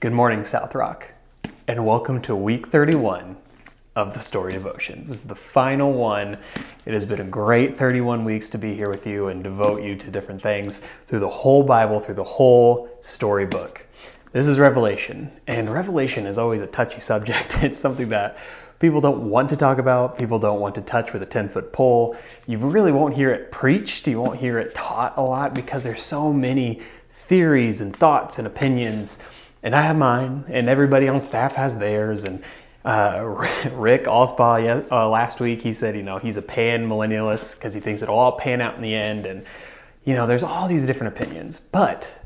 Good morning, South Rock, and welcome to week 31 of the Story Devotions. This is the final one. It has been a great 31 weeks to be here with you and devote you to different things through the whole Bible, through the whole storybook. This is Revelation, and Revelation is always a touchy subject. It's something that people don't want to talk about, people don't want to touch with a 10 foot pole. You really won't hear it preached, you won't hear it taught a lot because there's so many theories and thoughts and opinions and I have mine, and everybody on staff has theirs. And uh, Rick yeah, uh, last week he said, you know, he's a pan millennialist because he thinks it'll all pan out in the end. And you know, there's all these different opinions, but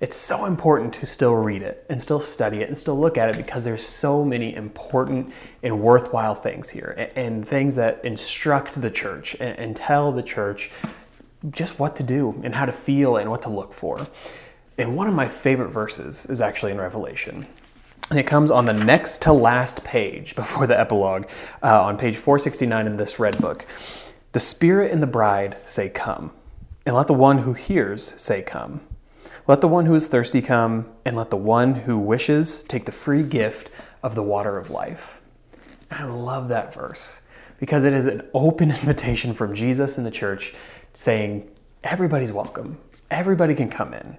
it's so important to still read it and still study it and still look at it because there's so many important and worthwhile things here and, and things that instruct the church and, and tell the church just what to do and how to feel and what to look for. And one of my favorite verses is actually in Revelation. And it comes on the next to last page before the epilogue, uh, on page 469 in this red book. The Spirit and the bride say, Come. And let the one who hears say, Come. Let the one who is thirsty come, and let the one who wishes take the free gift of the water of life. And I love that verse because it is an open invitation from Jesus and the church saying, Everybody's welcome. Everybody can come in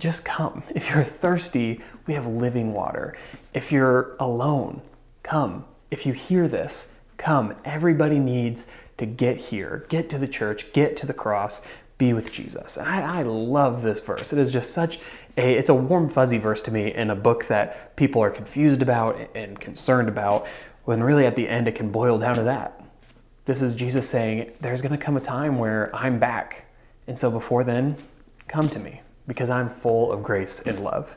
just come. If you're thirsty, we have living water. If you're alone, come. If you hear this, come. Everybody needs to get here, get to the church, get to the cross, be with Jesus. And I, I, love this verse. It is just such a it's a warm fuzzy verse to me in a book that people are confused about and concerned about, when really at the end it can boil down to that. This is Jesus saying, There's gonna come a time where I'm back. And so before then, come to me because I'm full of grace and love.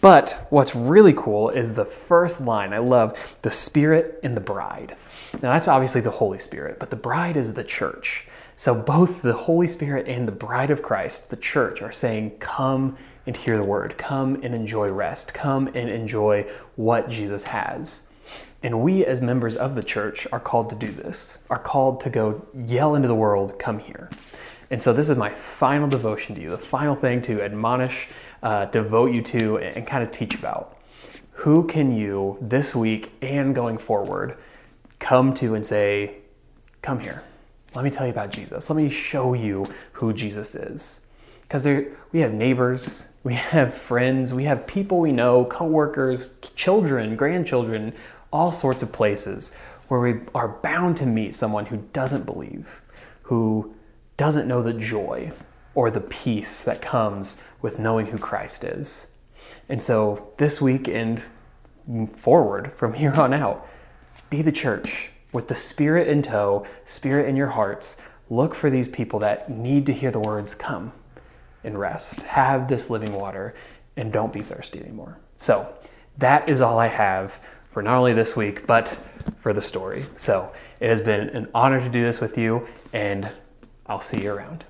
But what's really cool is the first line. I love the Spirit and the bride. Now, that's obviously the Holy Spirit, but the bride is the church. So both the Holy Spirit and the bride of Christ, the church, are saying, Come and hear the word. Come and enjoy rest. Come and enjoy what Jesus has. And we, as members of the church, are called to do this, are called to go yell into the world, Come here. And so this is my final devotion to you, the final thing to admonish, uh, devote you to, and, kind of teach about. Who can you this week and going forward come to and say, Come here. Let me tell you about Jesus. Let me show you who Jesus is. Because we have neighbors, we have friends, we have people we know, coworkers, children, grandchildren, all sorts of places where we are bound to meet someone who doesn't believe, who doesn't know the joy or the peace that comes with knowing who Christ is. And so this week and forward from here on out, be the church with the Spirit in tow, Spirit in your hearts. Look for these people that need to hear the words, Come and rest. Have this living water and don't be thirsty anymore. So that is all I have for not only this week, but for the story. So it has been an honor to do this with you, and I'll see you around.